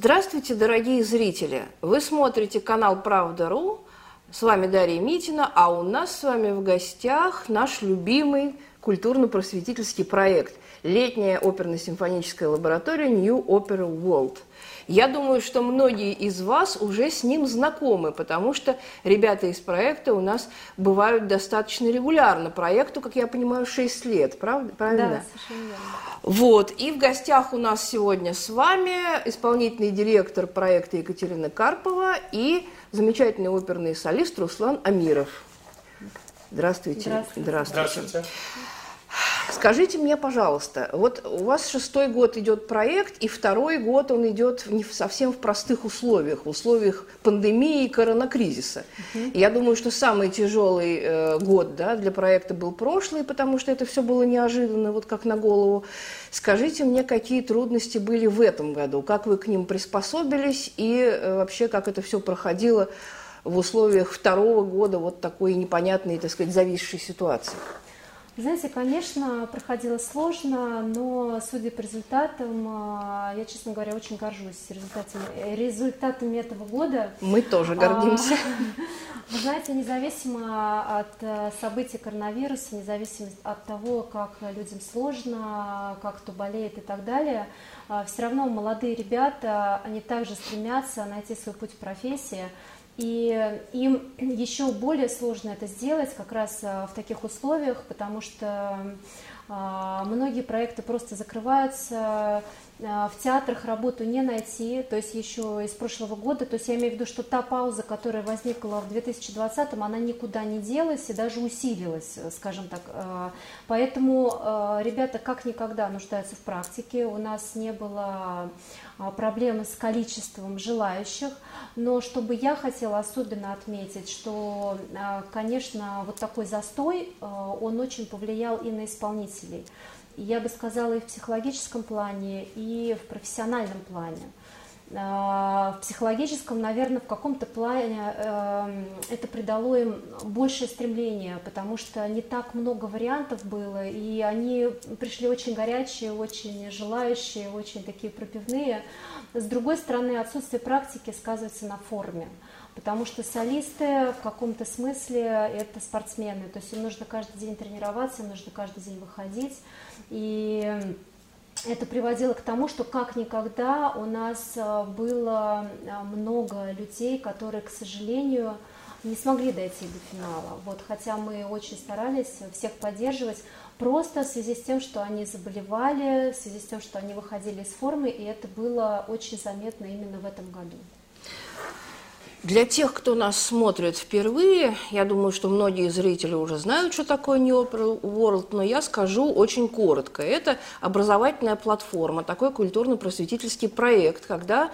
Здравствуйте, дорогие зрители! Вы смотрите канал «Правда.ру». С вами Дарья Митина, а у нас с вами в гостях наш любимый культурно-просветительский проект – летняя оперно-симфоническая лаборатория New Opera World – я думаю, что многие из вас уже с ним знакомы, потому что ребята из проекта у нас бывают достаточно регулярно. Проекту, как я понимаю, 6 лет, правда? правильно? Да, совершенно верно. Вот, и в гостях у нас сегодня с вами исполнительный директор проекта Екатерина Карпова и замечательный оперный солист Руслан Амиров. Здравствуйте. Здравствуйте. Здравствуйте. Здравствуйте. Скажите мне, пожалуйста, вот у вас шестой год идет проект, и второй год он идет не совсем в простых условиях, в условиях пандемии и коронакризиса. Я думаю, что самый тяжелый э, год да, для проекта был прошлый, потому что это все было неожиданно, вот как на голову. Скажите мне, какие трудности были в этом году, как вы к ним приспособились и э, вообще как это все проходило в условиях второго года вот такой непонятной, так сказать, зависшей ситуации? Знаете, конечно, проходило сложно, но судя по результатам, а, я, честно говоря, очень горжусь результатами, результатами этого года. Мы тоже гордимся. А, Вы знаете, независимо от э, событий коронавируса, независимо от того, как людям сложно, как кто болеет и так далее, все равно молодые ребята, они также стремятся найти свой путь в профессии. И им еще более сложно это сделать как раз а, в таких условиях, потому что а, многие проекты просто закрываются, в театрах работу не найти, то есть еще из прошлого года, то есть я имею в виду, что та пауза, которая возникла в 2020, она никуда не делась и даже усилилась, скажем так. А, Поэтому ребята как никогда нуждаются в практике, у нас не было а, проблемы с количеством желающих, но чтобы я хотела особенно отметить, что, конечно, вот такой застой, он очень повлиял и на исполнителей. Я бы сказала и в психологическом плане, и в профессиональном плане. А, В психологическом, наверное, в каком-то плане эм, это придало им большее стремление, потому что не так много вариантов было, и они пришли очень горячие, очень желающие, очень такие пропивные. С другой стороны, отсутствие практики сказывается на форме, потому что солисты в каком-то смысле это спортсмены, то есть им нужно каждый день тренироваться, им нужно каждый день выходить, и это приводило к тому, что как никогда у нас а, было а, много людей, которые, к сожалению, не смогли дойти до финала. Вот, хотя мы очень старались всех поддерживать, просто в связи с тем, что они заболевали, в связи с тем, что они выходили из формы, и это было очень заметно именно в этом году. Для тех, кто нас смотрит впервые, я думаю, что многие зрители уже знают, что такое New Opera World, но я скажу очень коротко. Это образовательная платформа, такой культурно-просветительский проект, когда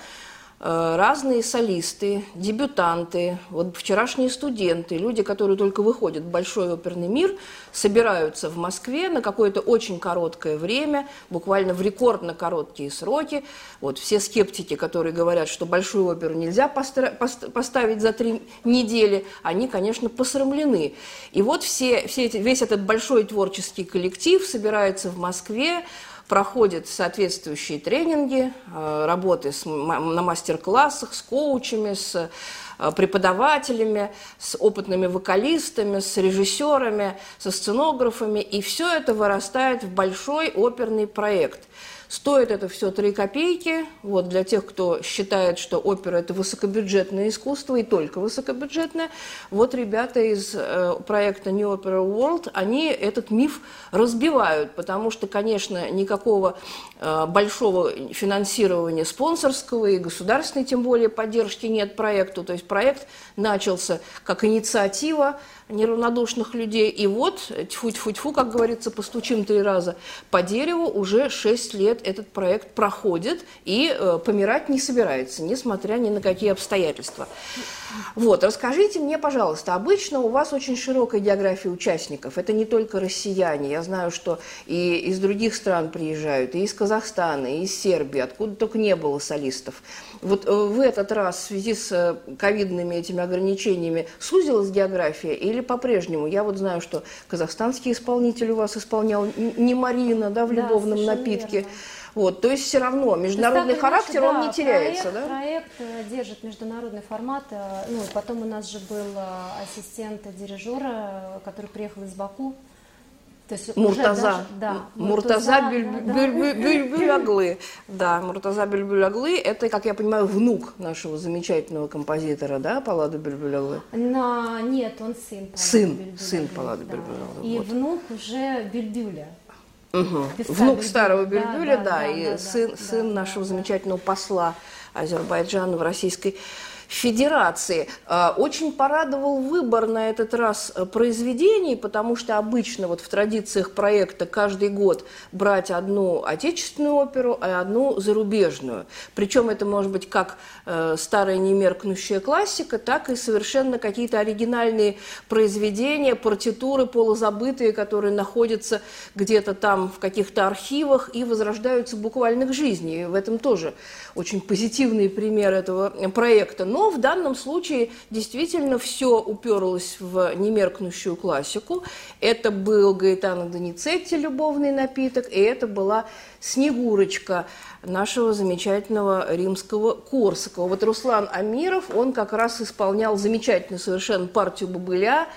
разные солисты, дебютанты, вот вчерашние студенты, люди, которые только выходят в большой оперный мир, собираются в Москве на какое-то очень короткое время, буквально в рекордно короткие сроки. Вот все скептики, которые говорят, что большую оперу нельзя поставить за три недели, они, конечно, посрамлены. И вот все, все эти, весь этот большой творческий коллектив собирается в Москве, проходит соответствующие тренинги, э, работы с на мастер-классах, с коучами, с э, преподавателями, с опытными вокалистами, с режиссерами, со сценографами, и все это вырастает в большой оперный проект. Стоит это все 3 копейки. Вот для тех, кто считает, что опера – это высокобюджетное искусство и только высокобюджетное, вот ребята из э, проекта New Opera World, они этот миф разбивают, потому что, конечно, никакого э, большого финансирования спонсорского и государственной, тем более, поддержки нет проекту. То есть проект начался как инициатива неравнодушных людей. И вот, тьфу-тьфу-тьфу, как говорится, постучим три раза по дереву, уже шесть лет этот проект проходит и э, помирать не собирается, несмотря ни на какие обстоятельства. Вот, расскажите мне, пожалуйста, обычно у вас очень широкая география участников. Это не только россияне. Я знаю, что и из других стран приезжают, и из Казахстана, и из Сербии, откуда только не было солистов. Вот э, в этот раз в связи с э, ковидными этими ограничениями сузилась география или по-прежнему? Я вот знаю, что казахстанский исполнитель у вас исполнял не Марина, да, в Да, любовном совершенно напитке. верно. Вот, то есть все равно международный характер, иначе, он да, не теряется, проект, да? Проект э, держит международный формат. э, Ну, и потом у нас же был э, ассистент дирижера, который приехал из Баку. То есть уже Муртаза. даже- да, Муртаза да, Бюль- да. Муртаза Бюльбюль-Аглы, это, как я понимаю, внук нашего замечательного композитора, да, Паллада Бюльбюль-Аглы? На... Нет, он сын. Сын, сын Паллады Да. Бюльбюля, И внук уже Бюльбюля. Певца Внук старого Да, Бюльбюля, да, да, да, и да, сын, да, сын да, нашего да. замечательного посла Азербайджана в Российской Федерации. А, Очень порадовал выбор на этот раз э, произведений, потому что обычно вот в традициях проекта каждый год брать одну отечественную оперу, а одну зарубежную. Причем это может быть как э, старая немеркнущая классика, так и совершенно какие-то оригинальные произведения, партитуры полузабытые, которые находятся где-то там в каких-то архивах и возрождаются буквально к жизни. И в этом тоже очень позитивный пример этого проекта. Но в данном случае действительно все уперлось в немеркнущую классику. Это был Гаэтано Доницетти «Любовный напиток», и это была «Снегурочка» нашего замечательного римского Корсакова. Вот Руслан Амиров, он как раз исполнял замечательную совершенно партию бобыля,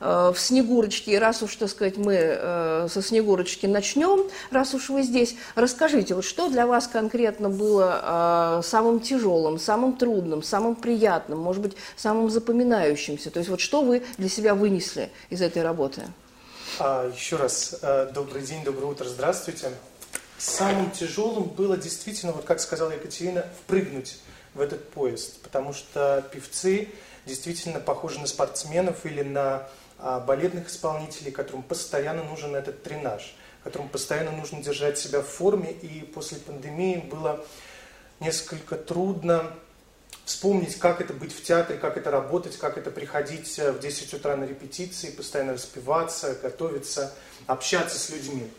в Снегурочке. И раз уж, так сказать, мы э, со Снегурочки начнем, раз уж вы здесь, расскажите, вот что для вас конкретно было э, самым тяжелым, самым трудным, самым приятным, может быть, самым запоминающимся? То есть вот что вы для себя вынесли из этой работы? А, еще раз э, добрый день, доброе утро, здравствуйте. Самым тяжелым было действительно, вот как сказала Екатерина, впрыгнуть в этот поезд, потому что певцы действительно похожи на спортсменов или на балетных исполнителей, которым постоянно нужен этот тренаж, которым постоянно нужно держать себя в форме, и после пандемии было несколько трудно вспомнить, как это быть в театре, как это работать, как это приходить э, в 10 утра на репетиции, постоянно распеваться, готовиться, общаться с людьми.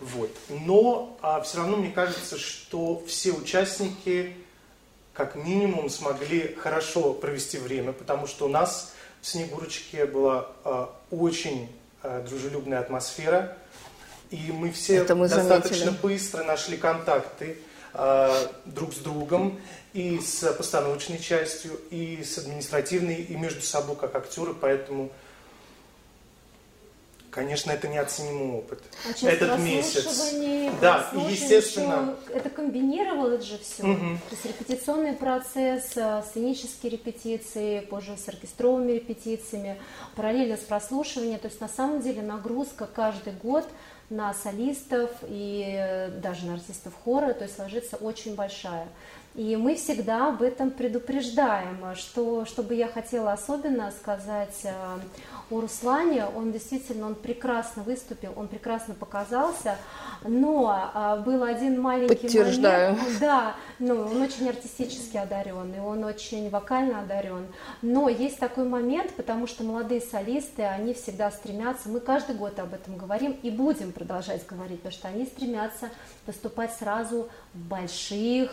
Вот. Но а, все равно мне кажется, что все участники как минимум смогли хорошо провести время, потому что у нас в Снегурочке была а, очень а, дружелюбная атмосфера, и мы все Это мы достаточно заметили. быстро нашли контакты а, друг с другом и с постановочной частью, и с административной, и между собой как актеры, поэтому, конечно, это неоценимый опыт. А Этот месяц. Да, и естественно. это комбинировалось же все. Мгм. То есть репетиционный процесс, э, сценические репетиции, позже с оркестровыми репетициями, параллельно с прослушиванием. То есть на самом деле нагрузка каждый год на солистов и э, даже на артистов хора, то есть ложится очень большая. И мы всегда об этом предупреждаем, что, что бы я хотела особенно сказать э, о Руслане, он действительно, он прекрасно выступил, он прекрасно показался, но а, был один маленький Подтверждаю. момент, да, ну, он очень артистически одарен, и он очень вокально одарен, но есть такой момент, потому что молодые солисты, они всегда стремятся, мы каждый год об этом говорим и будем продолжать говорить, потому что они стремятся выступать сразу больших,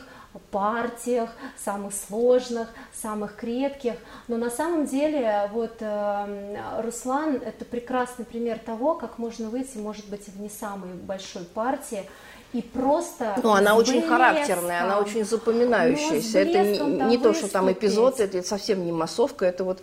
партиях, самых сложных, самых крепких. Но на самом деле вот э, Руслан это прекрасный пример того, как можно выйти, может быть, в не самой большой партии и просто Ну, она очень характерная, она блеском, очень запоминающаяся. это не, блеском не то, что там эпизод, это совсем не массовка, это вот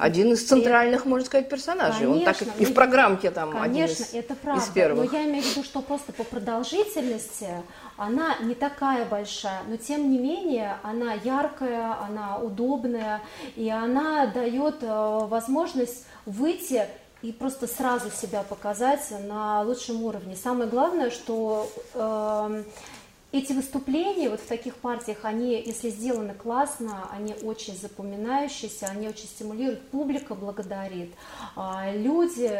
один из центральных, можно сказать, персонажей. Он так и- Конечно, в программке там Конечно, один из, это правда. из первых. Но я имею в виду, что просто по продолжительности она не такая большая, но тем не менее она яркая, она удобная, и она дает э, возможность выйти и просто сразу себя показать на лучшем уровне. Самое главное, что эм, эти выступления вот в таких партиях, они, если сделаны классно, они очень запоминающиеся, они очень стимулируют, публика благодарит, а, люди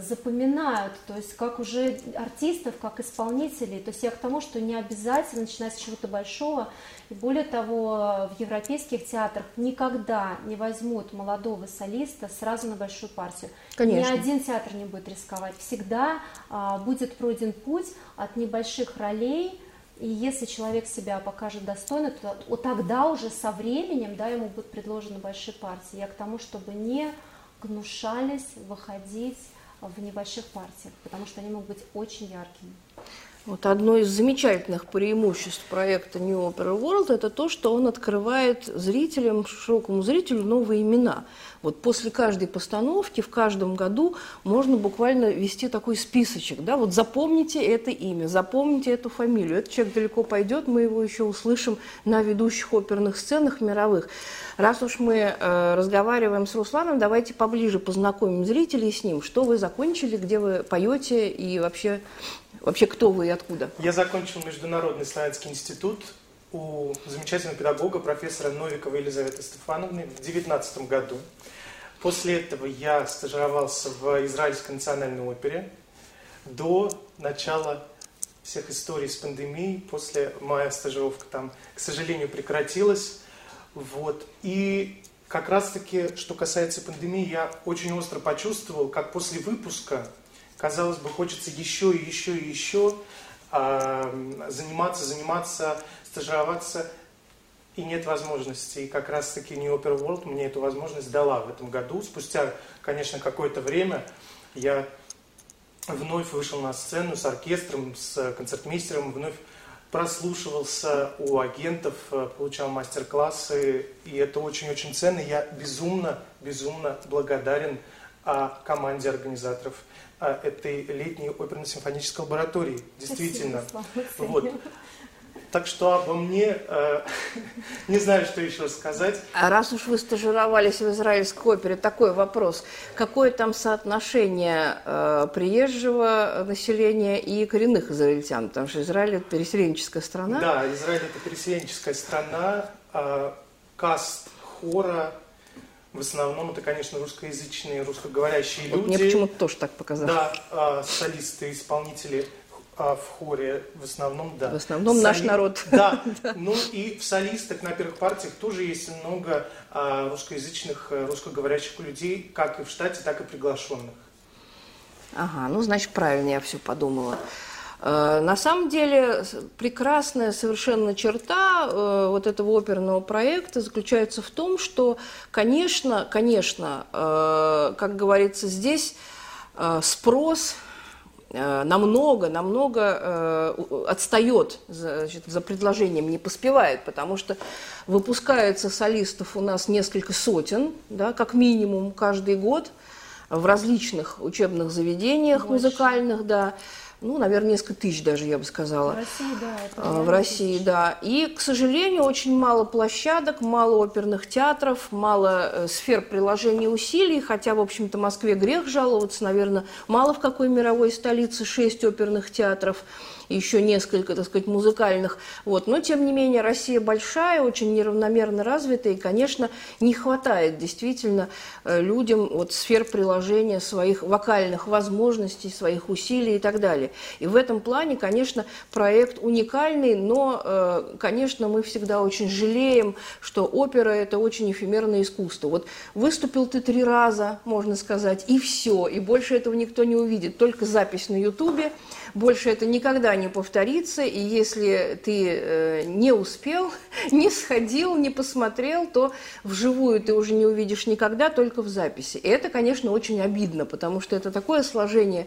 запоминают, то есть как уже артистов, как исполнителей, то есть я к тому, что не обязательно начинать с чего-то большого, и более того, в европейских театрах никогда не возьмут молодого солиста сразу на большую партию. Конечно. Ни один театр не будет рисковать. Всегда а, будет пройден путь от небольших ролей, и если человек себя покажет достойно, то вот тогда уже со временем да, ему будут предложены большие партии. Я к тому, чтобы не гнушались выходить в небольших партиях, потому что они могут быть очень яркими. Вот одно из замечательных преимуществ проекта New Opera World – это то, что он открывает зрителям, широкому зрителю новые имена. Вот после каждой постановки в каждом году можно буквально вести такой списочек. Да? Вот запомните это имя, запомните эту фамилию. Этот человек далеко пойдет, мы его еще услышим на ведущих оперных сценах мировых. Раз уж мы э, разговариваем с Русланом, давайте поближе познакомим зрителей с ним. Что вы закончили, где вы поете и вообще Вообще, кто вы и откуда? Я закончил Международный славянский институт у замечательного педагога, профессора Новикова Елизаветы Стефановны в 2019 году. После этого я стажировался в Израильской национальной опере до начала всех историй с пандемией. После моя стажировка там, к сожалению, прекратилась. Вот. И как раз-таки, что касается пандемии, я очень остро почувствовал, как после выпуска казалось бы, хочется еще и еще и еще а, заниматься, заниматься, стажироваться, и нет возможности. И как раз-таки New Opera World мне эту возможность дала в этом году. Спустя, конечно, какое-то время я вновь вышел на сцену с оркестром, с концертмейстером, вновь прослушивался у агентов, получал мастер-классы, и это очень-очень ценно. Я безумно, безумно благодарен а, команде организаторов а, этой летней оперно-симфонической лаборатории. Действительно. Спасибо, вот. Так что обо мне э, не знаю, что еще сказать. А раз уж вы стажировались в израильской опере, такой вопрос. Какое там соотношение э, приезжего населения и коренных израильтян? Потому что Израиль – это переселенческая страна. Да, Израиль – это переселенческая страна. Э, каст хора в основном это, конечно, русскоязычные, русскоговорящие вот люди. Мне почему-то тоже так показалось. Да, а, солисты, исполнители а, в хоре в основном, да. В основном Соли... наш народ. Да. Ну и в солистах на первых партиях тоже есть много а, русскоязычных, э, русскоговорящих людей, как и в штате, так и приглашенных. Ага, ну значит правильно я все подумала. Э, на самом деле прекрасная совершенно черта э, вот этого оперного проекта заключается в том, что, конечно, конечно, э, как говорится, здесь спрос намного, намного отстает значит, за предложением, не поспевает, потому что выпускается солистов у нас несколько сотен, да, как минимум каждый год в различных учебных заведениях Больше. музыкальных, да ну, наверное, несколько тысяч даже, я бы сказала. В России, да. Это а, в России, тысяч. да. И, к сожалению, очень мало площадок, мало оперных театров, мало э, сфер приложения усилий, хотя, в общем-то, Москве грех жаловаться, наверное, мало в какой мировой столице шесть оперных театров еще несколько, так сказать, музыкальных. Вот. Но, тем не менее, Россия большая, очень неравномерно развитая, и, конечно, не хватает действительно э, людям вот, сфер приложения своих вокальных возможностей, своих усилий и так далее. И в этом плане, конечно, проект уникальный, но, э, конечно, мы всегда очень жалеем, что опера – это очень эфемерное искусство. Вот выступил ты три раза, можно сказать, и все, и больше этого никто не увидит, только запись на Ютубе, больше это никогда не повторится, и если ты э, не успел, не сходил, не посмотрел, то вживую ты уже не увидишь никогда, только в записи. И это, конечно, очень обидно, потому что это такое сложение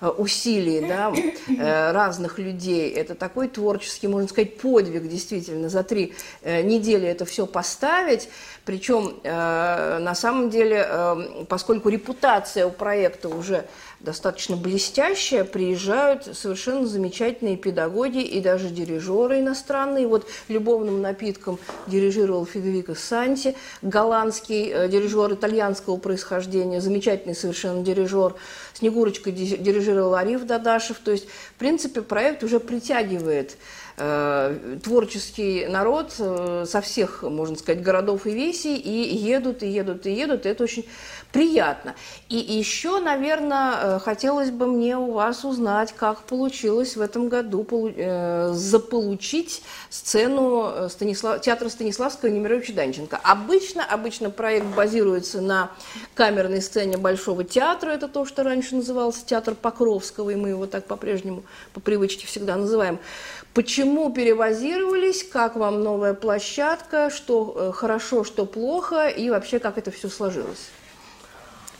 Э, усилий да, э, разных людей. Это такой творческий, можно сказать, подвиг действительно за три недели это все поставить. Причем на самом деле, поскольку репутация у проекта уже достаточно блестящая, приезжают совершенно замечательные педагоги и даже дирижеры иностранные. Вот любовным напитком дирижировал Федерико Санти, голландский дирижер итальянского происхождения, замечательный совершенно дирижер. Снегурочкой дирижировал Ариф Дадашев. То есть, в принципе, проект уже притягивает э, творческий народ э, со всех, можно сказать, городов и весей, и едут, и едут, и едут. И это очень приятно. И еще, наверное, э, хотелось бы мне у вас узнать, как получилось в этом году э, заполучить сцену э, Станислав, театра Станиславского Немировича Данченко. Обычно, обычно проект базируется на камерной сцене Большого театра, это то, что раньше назывался театр Покровского, и мы его так по-прежнему по привычке всегда называем. Почему перевозировались, как вам новая площадка, что хорошо, что плохо, и вообще как это все сложилось?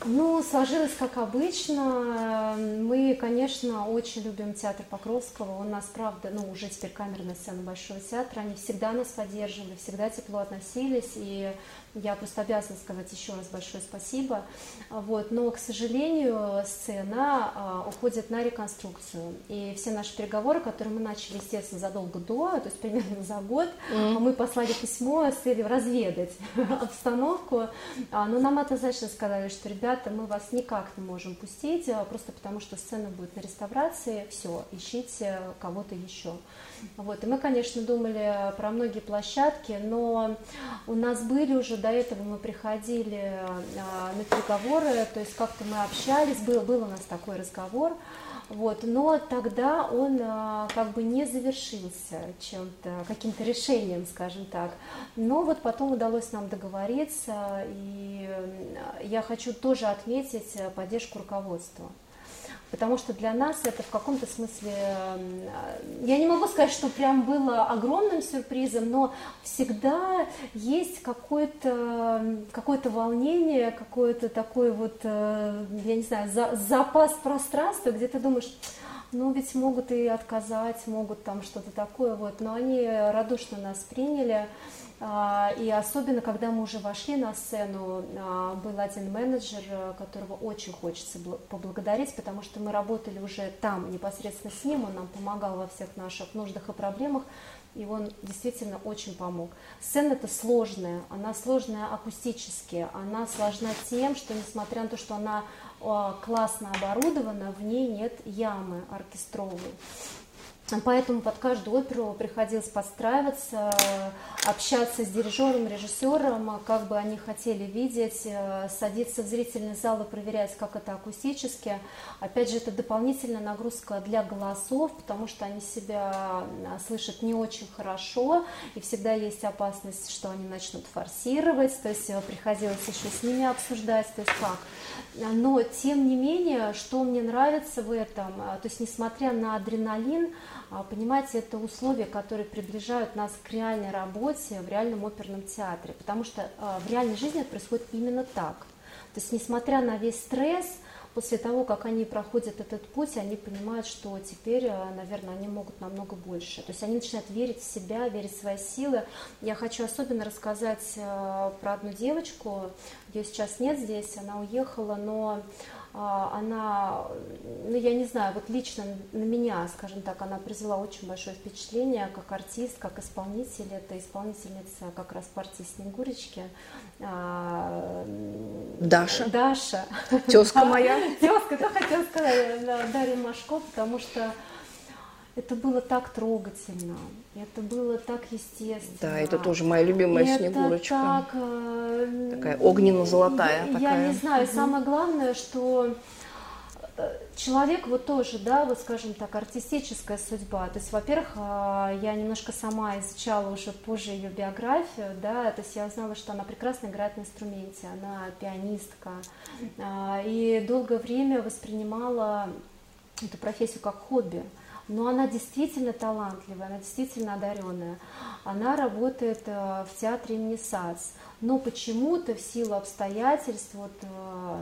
Ну, сложилось как обычно. Мы, конечно, очень любим театр Покровского. Он нас, правда, ну, уже теперь камерная сцена Большого театра. Они всегда нас поддерживали, всегда тепло относились. И я просто обязана сказать еще раз большое спасибо. Вот. Но, к сожалению, сцена а, уходит на реконструкцию. И все наши переговоры, которые мы начали, естественно, задолго до, то есть примерно за год, mm. мы послали письмо с целью разведать обстановку. А, но нам однозначно сказали, что, ребята, мы вас никак не можем пустить, а, просто потому что сцена будет на реставрации, все, ищите кого-то еще. Вот. И мы, конечно, думали про многие площадки, но у нас были уже до этого, мы приходили а, на переговоры, то есть как-то мы общались, был, был у нас такой разговор, вот, но тогда он а, как бы не завершился чем-то, каким-то решением, скажем так. Но вот потом удалось нам договориться, и я хочу тоже отметить поддержку руководства потому что для нас это в каком-то смысле, я не могу сказать, что прям было огромным сюрпризом, но всегда есть какое-то какое волнение, какое-то такой вот, э, я не знаю, за, запас пространства, где ты думаешь, ну ведь могут и отказать, могут там что-то такое, вот, но они радушно нас приняли, и особенно, когда мы уже вошли на сцену, а, был один менеджер, которого очень хочется поблагодарить, потому что мы работали уже там непосредственно с ним, он нам помогал во всех наших нуждах и проблемах, и он действительно очень помог. Сцена это сложная, она сложная акустически, она сложна тем, что несмотря на то, что она а, классно оборудована, в ней нет ямы оркестровой. Поэтому под каждую оперу приходилось подстраиваться, общаться с дирижером, режиссером, как бы они хотели видеть, э, садиться в зрительный зал и проверять, как это акустически. Опять же, это дополнительная нагрузка для голосов, потому что они себя э, слышат не очень хорошо, и всегда есть опасность, что они начнут форсировать, то есть э, приходилось еще с ними обсуждать, то есть как. Но, тем не менее, что мне нравится в этом, то есть несмотря на адреналин, понимаете, это условия, которые приближают нас к реальной работе в реальном оперном театре, потому что а, в реальной жизни это происходит именно так. То есть, несмотря на весь стресс, после того, как они проходят этот путь, они понимают, что теперь, а, наверное, они могут намного больше. То есть они начинают верить в себя, верить в свои силы. Я хочу особенно рассказать про одну девочку, ее сейчас нет здесь, она уехала, но а, она, ну я не знаю, вот лично на меня, скажем так, она произвела очень большое впечатление как артист, как исполнитель. Это исполнительница как раз партии Снегурочки. А, Даша. Даша. Тезка моя. Тезка, да, хотела сказать, Дарья Машко, потому что это было так трогательно, это было так естественно. Да, это тоже моя любимая это Снегурочка. Так, э, такая огненно-золотая. Я, такая. я не знаю, угу. самое главное, что э, человек вот тоже, да, вот скажем так, артистическая судьба. То есть, во-первых, э, я немножко сама изучала уже позже ее биографию, да, то есть я узнала, что она прекрасно играет на инструменте, она пианистка, и долгое время воспринимала эту профессию как хобби но она действительно талантливая, она действительно одаренная. Она работает э, в театре САЦ, но почему-то в силу обстоятельств вот, э,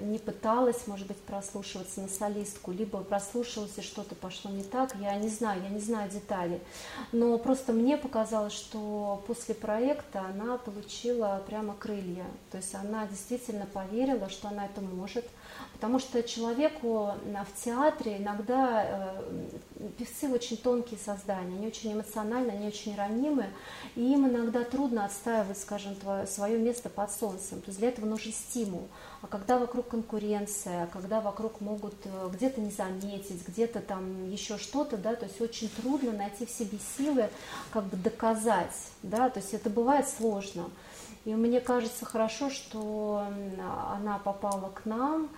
не пыталась, может быть, прослушиваться на солистку, либо прослушивалась и что-то пошло не так, я не знаю, я не знаю деталей. Но просто мне показалось, что после проекта она получила прямо крылья, то есть она действительно поверила, что она это может – Потому что человеку в театре иногда э, певцы очень тонкие создания, они очень эмоциональны, они очень ранимы, и им иногда трудно отстаивать, скажем, свое место под солнцем. То есть для этого нужен стимул. А когда вокруг конкуренция, когда вокруг могут э, где-то не заметить, где-то там еще что-то, да, то есть очень трудно найти в себе силы, как бы доказать, да, то есть это бывает сложно. И мне кажется хорошо, что она попала к нам,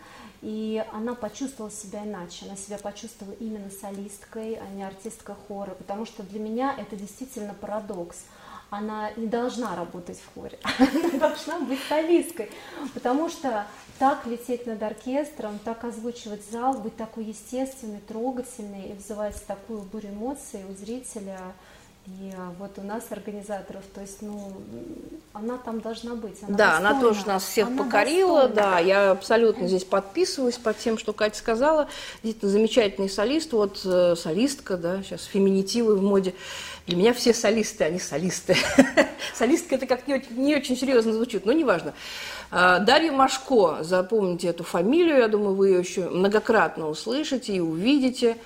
и она почувствовала себя иначе. Она себя почувствовала именно солисткой, а не артисткой хора, потому что для меня это действительно парадокс. Она не должна работать в хоре, она должна быть солисткой, потому что так лететь над оркестром, так озвучивать зал, быть такой естественной, трогательной и вызывать такую бурю эмоций у зрителя, И а, вот у нас организаторов, то есть, ну, она там должна быть. Она да, достойна. она тоже нас всех она покорила, достойна. да, я абсолютно здесь подписываюсь под тем, что Катя сказала. Действительно, замечательный солист, вот э, солистка, да, сейчас феминитивы в моде. Для меня все солисты, они солисты. Солистка это как не очень, не очень серьезно звучит, но неважно. А, Дарья Машко, запомните эту фамилию, я думаю, вы ее еще многократно услышите и увидите.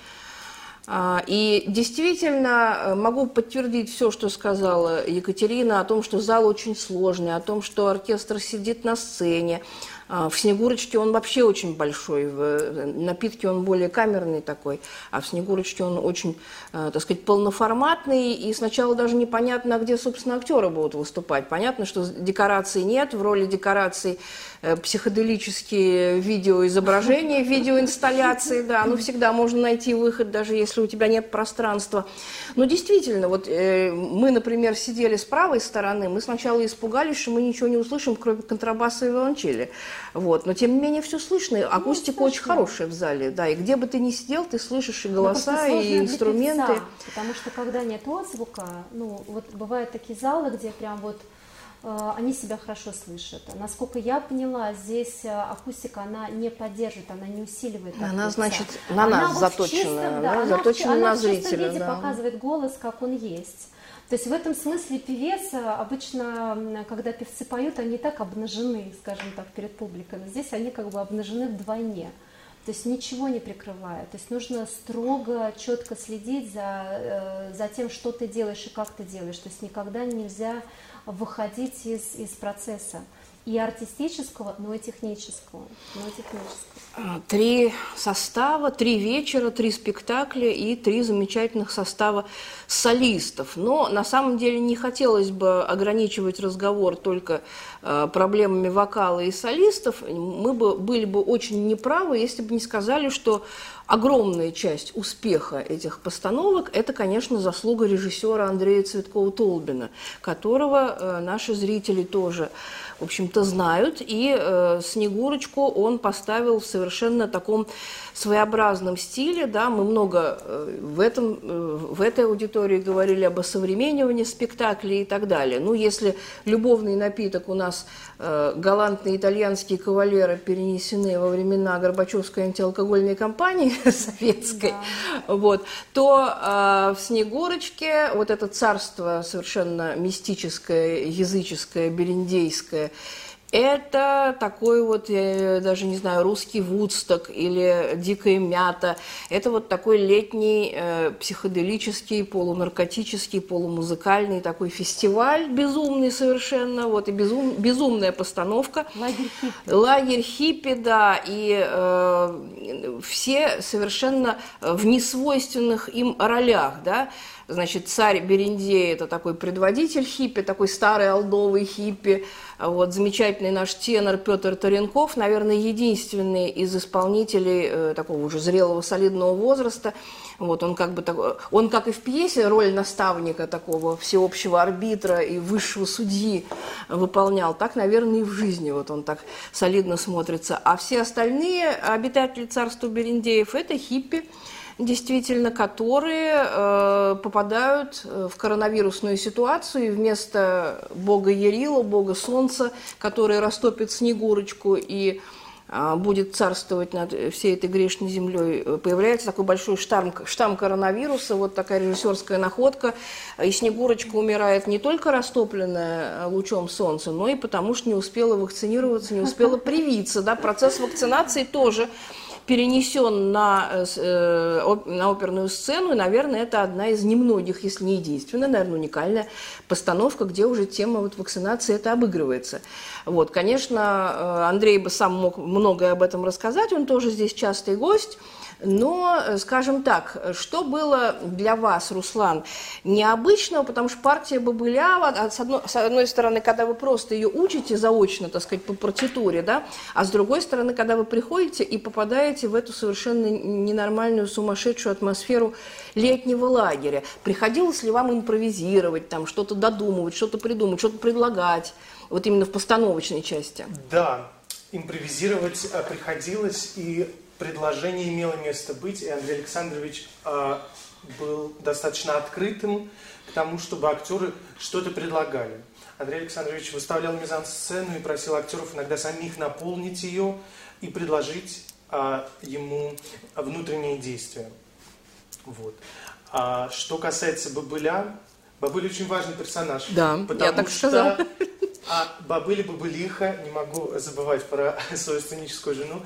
А, И действительно э, могу подтвердить все, что сказала Екатерина о том, что зал очень сложный, о том, что оркестр сидит на сцене. А, В «Снегурочке» он вообще очень большой, в э, «Напитке» он более камерный такой, а в «Снегурочке» он очень, э, так сказать, полноформатный, и сначала даже непонятно, где, собственно, актеры будут выступать. Понятно, что декораций нет, в роли декораций э, психоделические видеоизображения, видеоинсталляции, да, ну всегда можно найти выход, даже если у тебя нет пространства. Но действительно, вот мы, например, сидели с правой стороны, мы сначала испугались, что мы ничего не услышим, кроме контрабаса и виолончели. Вот. Но тем не менее все слышно, и акустика очень слышно. хорошая в зале, да, и где бы ты ни сидел, ты слышишь и Ну, голоса, сложно и инструменты. певца, потому что когда нет отзвука, ну вот бывают такие залы, где прям вот э, они себя хорошо слышат. Насколько я поняла, здесь э, акустика, она не поддерживает, она не усиливает. Она, значит, на Она нас вот в заточена, чистом, да, она в заточена чи- на она в чистом зрителя, виде да. показывает голос, как он есть. То есть в этом смысле певец э, обычно, когда певцы поют, они так обнажены, скажем так, перед публикой. Но здесь они как бы обнажены вдвойне. То есть ничего не прикрывая. То есть нужно строго, четко следить за, э, за тем, что ты делаешь и как ты делаешь. То есть никогда нельзя выходить из, из процесса. И артистического, но и технического. Но и технического. Три состава, три вечера, три спектакля и три замечательных состава солистов. Но на самом деле не хотелось бы ограничивать разговор только э, проблемами вокала и солистов. Мы бы были бы очень неправы, если бы не сказали, что огромная часть успеха этих постановок – это, конечно, заслуга режиссера Андрея Цветкова-Толбина, которого э, наши зрители тоже, в общем-то, знают. И э, «Снегурочку» он поставил в совершенно таком своеобразном стиле. Да, мы много э, в, этом, э, в этой аудитории говорили об осовременивании спектаклей и так далее. Ну, если любовный напиток у нас э, галантные итальянские кавалеры перенесены во времена Горбачевской антиалкогольной кампании советской, вот, то э, в «Снегурочке» вот это царство совершенно мистическое, языческое, бериндейское, это такой вот, я даже не знаю, русский вудсток или дикая мята. Это вот такой летний э, психоделический, полунаркотический, полумузыкальный такой фестиваль, безумный совершенно, вот и безум, безумная постановка. Лагерь хиппи. Лагерь хиппи, да, и э, все совершенно в несвойственных им ролях, да. Значит, царь Берендей – это такой предводитель хиппи, такой старый алдовый хиппи. Вот, замечательный наш тенор Петр Таренков, наверное, единственный из исполнителей э, такого уже зрелого, солидного возраста. Вот, он, как бы, так- он, как и в пьесе, роль наставника такого всеобщего арбитра и высшего судьи выполнял. Так, наверное, и в жизни вот он так солидно смотрится. А все остальные обитатели царства Берендеев – это хиппи, действительно, которые э, попадают э, в коронавирусную ситуацию и вместо бога Ярила, бога солнца, который растопит Снегурочку и а, будет царствовать над всей этой грешной землей, э, появляется такой большой штамм, штамм коронавируса, вот такая режиссерская находка, и Снегурочка умирает не только растопленная э, лучом солнца, но и потому что не успела вакцинироваться, не успела привиться, да, процесс вакцинации тоже перенесен на, э, э, на оперную сцену, и, наверное, это одна из немногих, если не единственная, наверное, уникальная постановка, где уже тема вот вакцинации это обыгрывается. Вот, конечно, э, Андрей бы сам мог многое об этом рассказать, он тоже здесь частый гость, но, э, скажем так, что было для вас, Руслан, необычного, потому что партия Бабылява, а с одной, с одной стороны, когда вы просто ее учите заочно, так сказать, по партитуре, да, а с другой стороны, когда вы приходите и попадаете в эту совершенно ненормальную, сумасшедшую атмосферу летнего лагеря. Приходилось ли вам импровизировать, там, что-то додумывать, что-то придумать, что-то предлагать, вот именно в постановочной части? Да, импровизировать а, приходилось, и предложение имело место быть, и Андрей Александрович а, был достаточно открытым, к тому, чтобы актеры что-то предлагали. Андрей Александрович выставлял мизансцену и просил актеров иногда самих наполнить ее и предложить а, ему внутренние действия. Вот. А что касается Бабыля, Бабыль очень важный персонаж. Да, я так что, сказала. А Бабыля Бабылиха, не могу забывать про свою сценическую жену,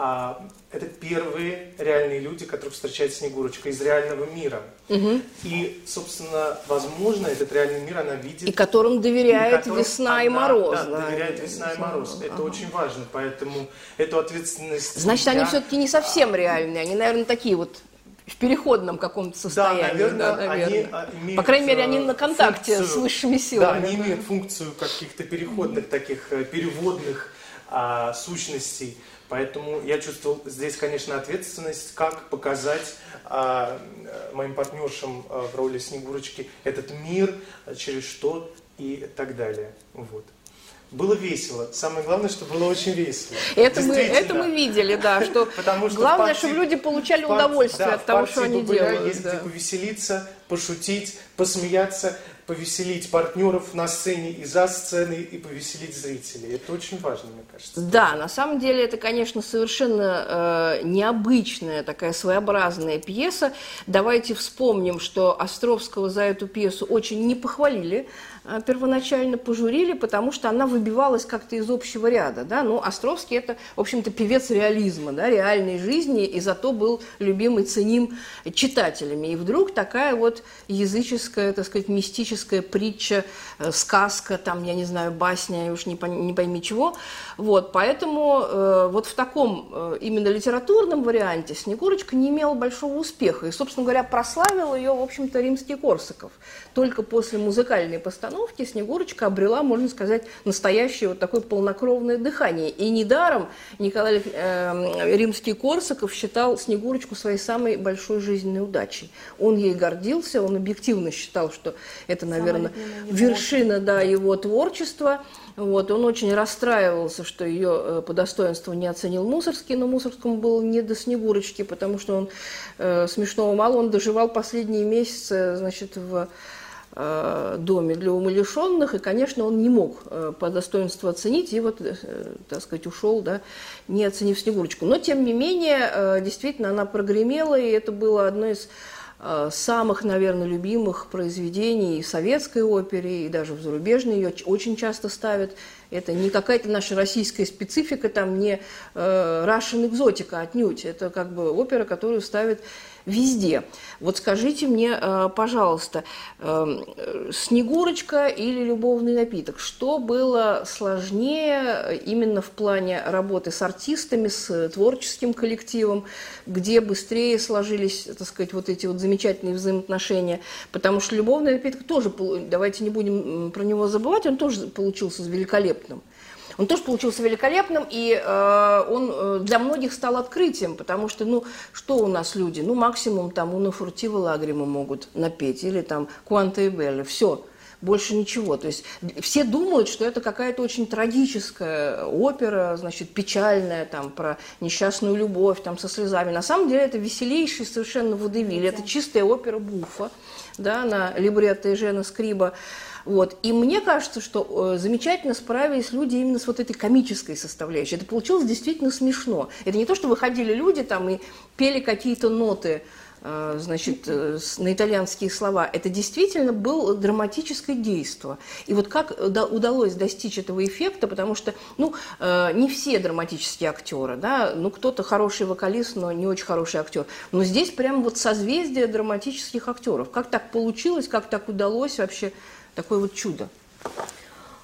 а, это первые реальные люди, которые встречают Снегурочка из реального мира. Угу. И, собственно, возможно, этот реальный мир она видит. И которым доверяет и которым весна и мороз. Да, да, доверяет весна и мороз. Это ага. очень важно, поэтому эту ответственность... Значит, я... они все-таки не совсем реальные, они, наверное, такие вот в переходном каком-то состоянии. Да, наверное, да, наверное. они имеют По крайней мере, они на контакте функцию, с высшими силами. Да, они имеют функцию каких-то переходных таких э, переводных а, сущностей. Поэтому я чувствовал здесь, конечно, ответственность, как показать а, моим партнершам а, в роли Снегурочки этот мир, а, через что и так далее. Вот. Было весело. Самое главное, что было очень весело. Это, мы, это мы видели, да, что, Потому что главное, партии, чтобы люди получали удовольствие да, от того, что они делают. Есть да. повеселиться, пошутить, посмеяться повеселить партнеров на сцене и за сценой, и повеселить зрителей. Это очень важно, мне кажется. Да, на самом деле это, конечно, совершенно э, необычная такая своеобразная пьеса. Давайте вспомним, что Островского за эту пьесу очень не похвалили первоначально пожурили, потому что она выбивалась как-то из общего ряда. Да? Ну, Островский – это, в общем-то, певец реализма, да, реальной жизни, и зато был любим и ценим читателями. И вдруг такая вот языческая, так сказать, мистическая притча, э, сказка, там, я не знаю, басня, уж не пойми чего. Вот, поэтому э, вот в таком э, именно литературном варианте Снегурочка не имела большого успеха. И, собственно говоря, прославил ее, в общем-то, римский Корсаков. Только после музыкальной постановки постановке Снегурочка обрела, можно сказать, настоящее вот такое полнокровное дыхание. И недаром Николай э, Римский-Корсаков считал Снегурочку своей самой большой жизненной удачей. Он ей гордился, он объективно считал, что это, наверное, вершина да, его творчества. Вот, он очень расстраивался, что ее э, по достоинству не оценил Мусорский, но Мусорскому было не до Снегурочки, потому что он э, смешного мало, он доживал последние месяцы, значит, в доме для умалишенных, и, конечно, он не мог э, по достоинству оценить, и вот, э, так сказать, ушел, да, не оценив Снегурочку. Но, тем не менее, действительно, она прогремела, и это было одно из самых, наверное, любимых произведений и советской опере, и даже в зарубежной ее очень часто ставят. Это не какая-то наша российская специфика, там не Russian экзотика отнюдь. Это как бы опера, которую ставят везде. Вот скажите мне, э, пожалуйста, эм, Снегурочка или любовный напиток, что было сложнее именно в плане работы с артистами, с творческим коллективом, где быстрее сложились, так сказать, вот эти вот замечательные взаимоотношения, потому что любовный напиток тоже, давайте не будем про него забывать, он тоже получился великолепным. Он тоже получился великолепным, и э, он э, для многих стал открытием, потому что, ну, что у нас люди? Ну, максимум там Уна Фуртива Лагрима могут напеть, или там Куанта и Белли, все больше ничего. То есть все думают, что это какая-то очень трагическая опера, значит, печальная, там, про несчастную любовь, там, со слезами. На самом деле это веселейший совершенно водевиль. Это чистая опера Буфа, да, на либретто Жена Скриба. Вот. И мне кажется, что э, замечательно справились люди именно с вот этой комической составляющей. Это получилось действительно смешно. Это не то, что выходили люди там и пели какие-то ноты, э, значит, э, на итальянские слова. Это действительно было драматическое действие. И вот как удалось достичь этого эффекта, потому что, ну, не все драматические актеры, да, ну, кто-то хороший вокалист, но не очень хороший актер. Но здесь прям вот созвездие драматических актеров. Как так получилось, как так удалось вообще такое вот чудо?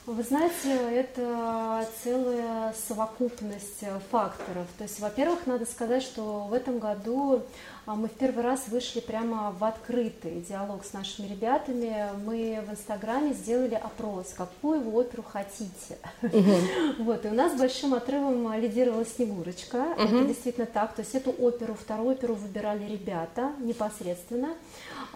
Вы знаете, это целая совокупность факторов. То есть, во-первых, надо сказать, что в этом году а, мы в первый раз вышли прямо в открытый диалог с нашими ребятами. Мы в Инстаграме сделали опрос, какую вы оперу хотите. Вот, и у нас большим отрывом лидировала Снегурочка. Это действительно так. То есть эту оперу, вторую оперу выбирали ребята непосредственно.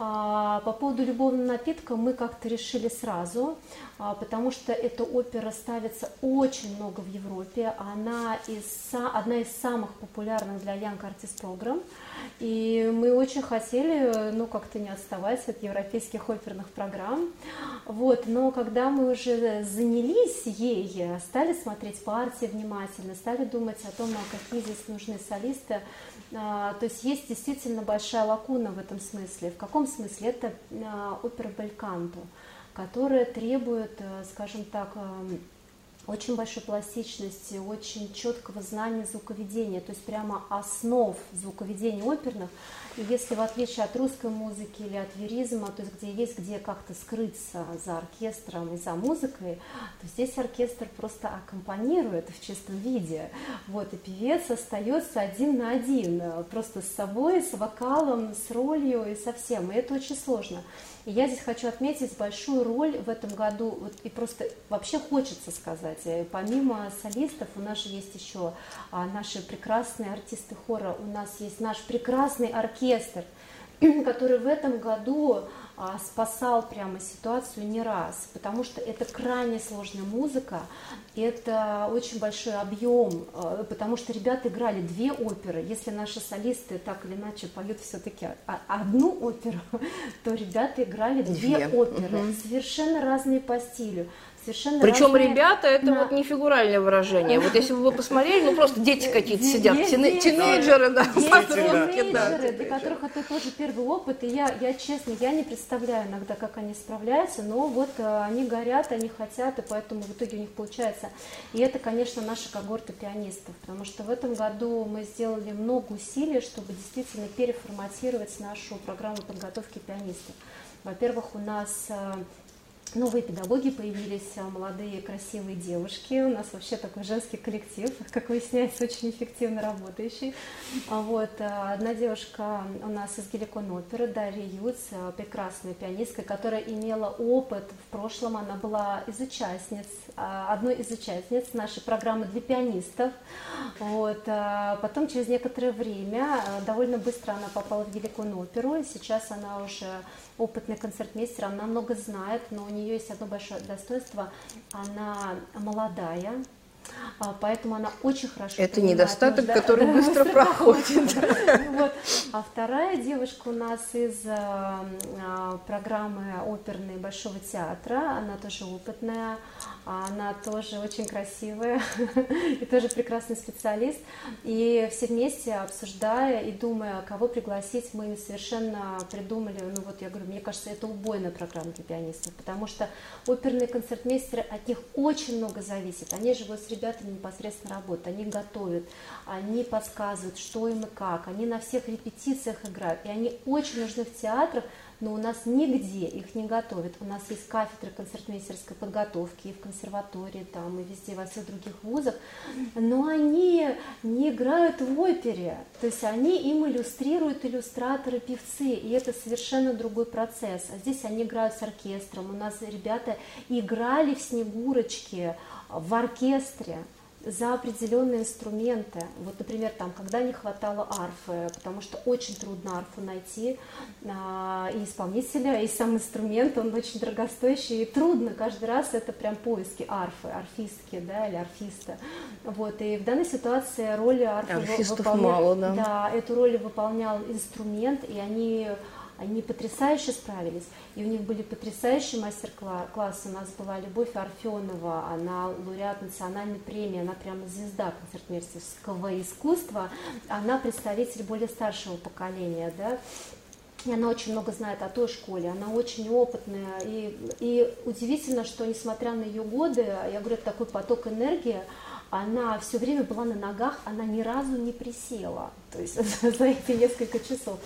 А, по поводу любовного напитка мы как-то решили сразу, а, потому что эта опера ставится очень много в Европе. Она из, одна из самых популярных для Young Artist Program. И мы очень хотели, ну, как-то не отставать от европейских оперных программ. Вот, но когда мы уже занялись ей, стали смотреть партии внимательно, стали думать о том, а какие здесь нужны солисты, то есть есть действительно большая лакуна в этом смысле. В каком смысле? Это а, опера Бельканто, которая требует, э, скажем так, эм, очень большой пластичности, очень четкого знания звуковедения, то есть прямо основ звуковедения оперных. Если в отличие от русской музыки или от веризма, то есть где есть где как-то скрыться за оркестром и за музыкой, то здесь оркестр просто аккомпанирует в чистом виде. Вот, и певец остается один на один, просто с собой, с вокалом, с ролью и со всем. И это очень сложно. И я здесь хочу отметить большую роль в этом году, вот, и просто вообще хочется сказать, э, помимо солистов у нас же есть еще а, наши прекрасные артисты хора, у нас есть наш прекрасный оркестр, который в этом году а, спасал прямо ситуацию не раз, потому что это крайне сложная музыка, это очень большой объем, а, потому что ребята играли две оперы. Если наши солисты так или иначе поют все-таки одну оперу, то ребята играли две, две. оперы, угу. совершенно разные по стилю совершенно Причем разные... ребята, это на... вот не фигуральное выражение. Вот если бы вы посмотрели, ну просто дети какие-то сидят, тинейджеры, да, подростки, да. для которых это тоже первый опыт, и я, я честно, я не представляю иногда, как они справляются, но вот э, они горят, они хотят, и поэтому в итоге у них получается. И это, конечно, наша когорта пианистов, потому что в этом году мы сделали много усилий, чтобы действительно переформатировать нашу программу подготовки пианистов. Во-первых, у нас э, новые педагоги появились, а, молодые красивые девушки. У нас вообще такой женский коллектив, как выясняется, очень эффективно работающий. А вот. А, одна девушка у нас из Геликон оперы, Дарья Юц, прекрасная пианистка, которая имела опыт в прошлом. Она была из участниц, одной из участниц нашей программы для пианистов. Вот. Потом через некоторое время, довольно быстро она попала в Геликон оперу, и сейчас она уже опытный концертмейстер, она много знает, но у есть одно большое достоинство, она молодая, поэтому она очень хорошо Это недостаток, нужда... который быстро проходит. Вот. А вторая девушка у нас из а, а, программы оперной Большого театра, она тоже опытная, она тоже очень красивая и тоже прекрасный специалист. И все вместе обсуждая и думая, кого пригласить, мы совершенно придумали, ну вот я говорю, мне кажется, это убойная программа для пианистов, потому что оперные концертмейстеры, от них очень много зависит. Они живут с ребятами непосредственно работают, они готовят, они подсказывают, что им и как, они на всех репетициях играют, и они очень нужны в театрах, но у нас нигде их не готовят. У нас есть кафедры концертмейстерской подготовки и в консерватории, там, и везде, во всех других вузах, но они не играют в опере, то есть они им иллюстрируют иллюстраторы, певцы, и это совершенно другой процесс. А здесь они играют с оркестром, у нас ребята играли в «Снегурочке», в оркестре за определенные инструменты. Вот, например, там, когда не хватало арфы, потому что очень трудно арфу найти, а, и исполнителя, и сам инструмент, он очень дорогостоящий, и трудно каждый раз это прям поиски арфы, арфистки, да, или арфиста. Вот, и в данной ситуации роль арфы Арфистов выполнял, мало, да. да, эту роль выполнял инструмент, и они они потрясающе справились, и у них были потрясающие мастер-классы. У нас была Любовь Арфенова, она лауреат национальной премии, она прямо звезда концертмейстерского искусства, она представитель более старшего поколения, да, и она очень много знает о той школе, она очень опытная. И, и удивительно, что несмотря на ее годы, я говорю, такой поток энергии, она все время была на ногах, она ни разу не присела, то есть за эти несколько часов.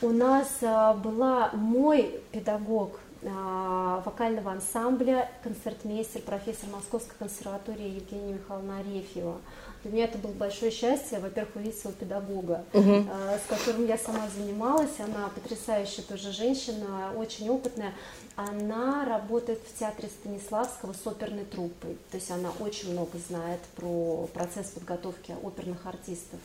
У нас а, была мой педагог а, вокального ансамбля, концертмейстер, профессор Московской консерватории Евгения Михайловна Арефьева. Для меня это было большое счастье, во-первых, увидеть своего педагога, угу. с которым я сама занималась. Она потрясающая тоже женщина, очень опытная. Она работает в театре Станиславского с оперной труппой. То есть она очень много знает про процесс подготовки оперных артистов.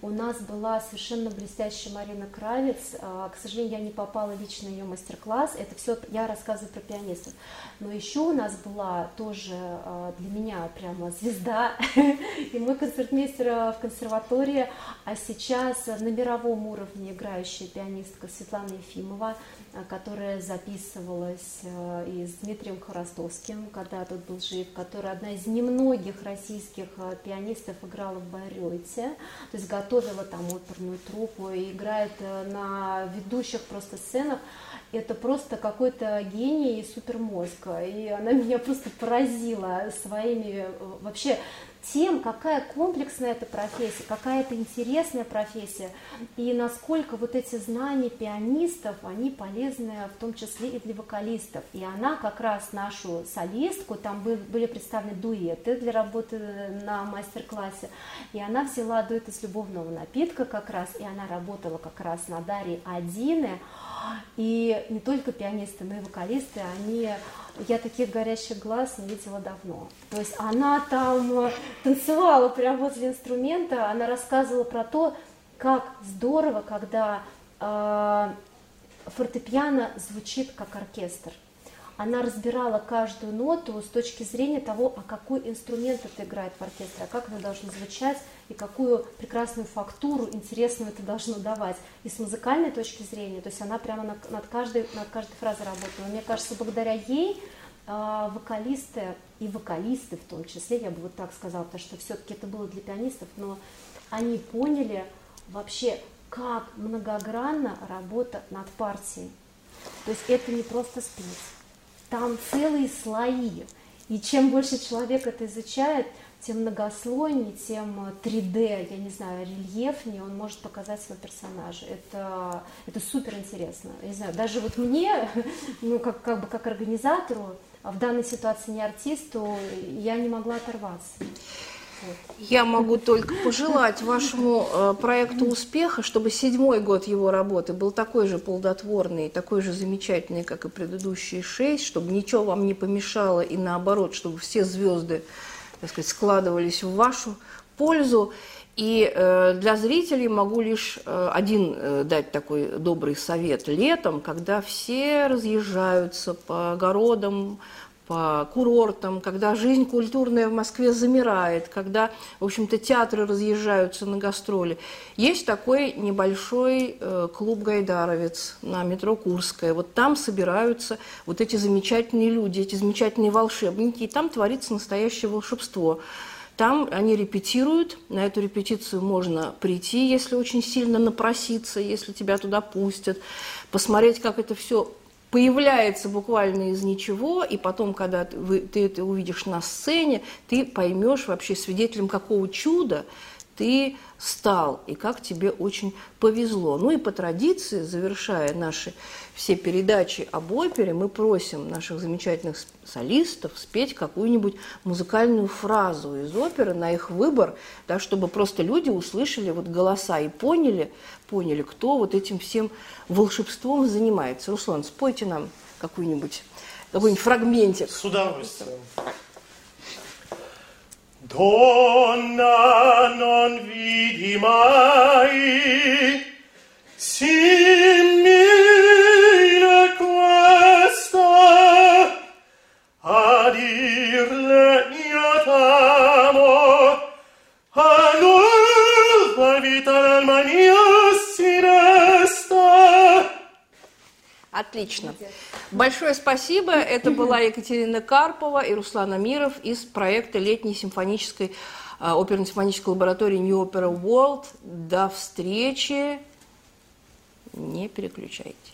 У нас была совершенно блестящая Марина Кравец. А, к сожалению, я не попала лично на ее мастер-класс. Это все я рассказываю про пианистов. Но еще у нас была тоже а, для меня прямо звезда. И мы концертмейстер в консерватории, а сейчас на мировом уровне играющая пианистка Светлана Ефимова, а, которая записывалась а, и с Дмитрием Хоростовским, когда тот был жив, которая одна из немногих российских а, пианистов играла в Байрёте, то есть готовила там оперную труппу и играет на ведущих просто сценах это просто какой-то гений и супермозг. И она меня просто поразила своими вообще тем, какая комплексная эта профессия, какая это интересная профессия, и насколько вот эти знания пианистов, они полезны в том числе и для вокалистов. И она как раз нашу солистку, там были представлены дуэты для работы на мастер-классе, и она взяла дуэт из любовного напитка как раз, и она работала как раз на Дарье Адины, и не только пианисты, но и вокалисты, они я таких горящих глаз не видела давно. То есть она там танцевала прямо возле инструмента, она рассказывала про то, как здорово, когда э, фортепиано звучит как оркестр она разбирала каждую ноту с точки зрения того, а какой инструмент это играет в оркестре, а как это должно звучать и какую прекрасную фактуру интересную это должно давать. И с музыкальной точки зрения, то есть она прямо над, каждой, над каждой фразой работала. Мне кажется, благодаря ей э, вокалисты и вокалисты в том числе, я бы вот так сказала, потому что все-таки это было для пианистов, но они поняли вообще, как многогранна работа над партией. То есть это не просто спеть, там целые слои. И чем больше человек это изучает, тем многослойнее, тем 3D, я не знаю, рельефнее он может показать своего персонажа. Это, это супер интересно. Я не знаю, даже вот мне, ну, как, как бы как организатору, а в данной ситуации не артисту, я не могла оторваться. Я могу только пожелать вашему э, проекту успеха, чтобы седьмой год его работы был такой же плодотворный, такой же замечательный, как и предыдущие шесть, чтобы ничего вам не помешало, и наоборот, чтобы все звезды, так сказать, складывались в вашу пользу. И э, для зрителей могу лишь э, один дать такой добрый совет. Летом, когда все разъезжаются по огородам, по курортам, когда жизнь культурная в Москве замирает, когда, в общем-то, театры разъезжаются на гастроли. Есть такой небольшой э, клуб «Гайдаровец» на метро Курская. Вот там собираются вот эти замечательные люди, эти замечательные волшебники, и там творится настоящее волшебство. Там они репетируют, на эту репетицию можно прийти, если очень сильно напроситься, если тебя туда пустят, посмотреть, как это все появляется буквально из ничего, и потом, когда ты, ты это увидишь на сцене, ты поймешь вообще свидетелем какого чуда ты стал, и как тебе очень повезло. Ну и по традиции, завершая наши все передачи об опере, мы просим наших замечательных солистов спеть какую-нибудь музыкальную фразу из оперы на их выбор, да, чтобы просто люди услышали вот голоса и поняли, поняли, кто вот этим всем волшебством занимается. Руслан, спойте нам какую-нибудь какой-нибудь фрагментик. С удовольствием. Donna non vidi mai, simil Отлично. Большое спасибо. Это была Екатерина Карпова и Руслан Амиров из проекта летней симфонической э, оперно-симфонической лаборатории New Opera World. До встречи. Не переключайтесь.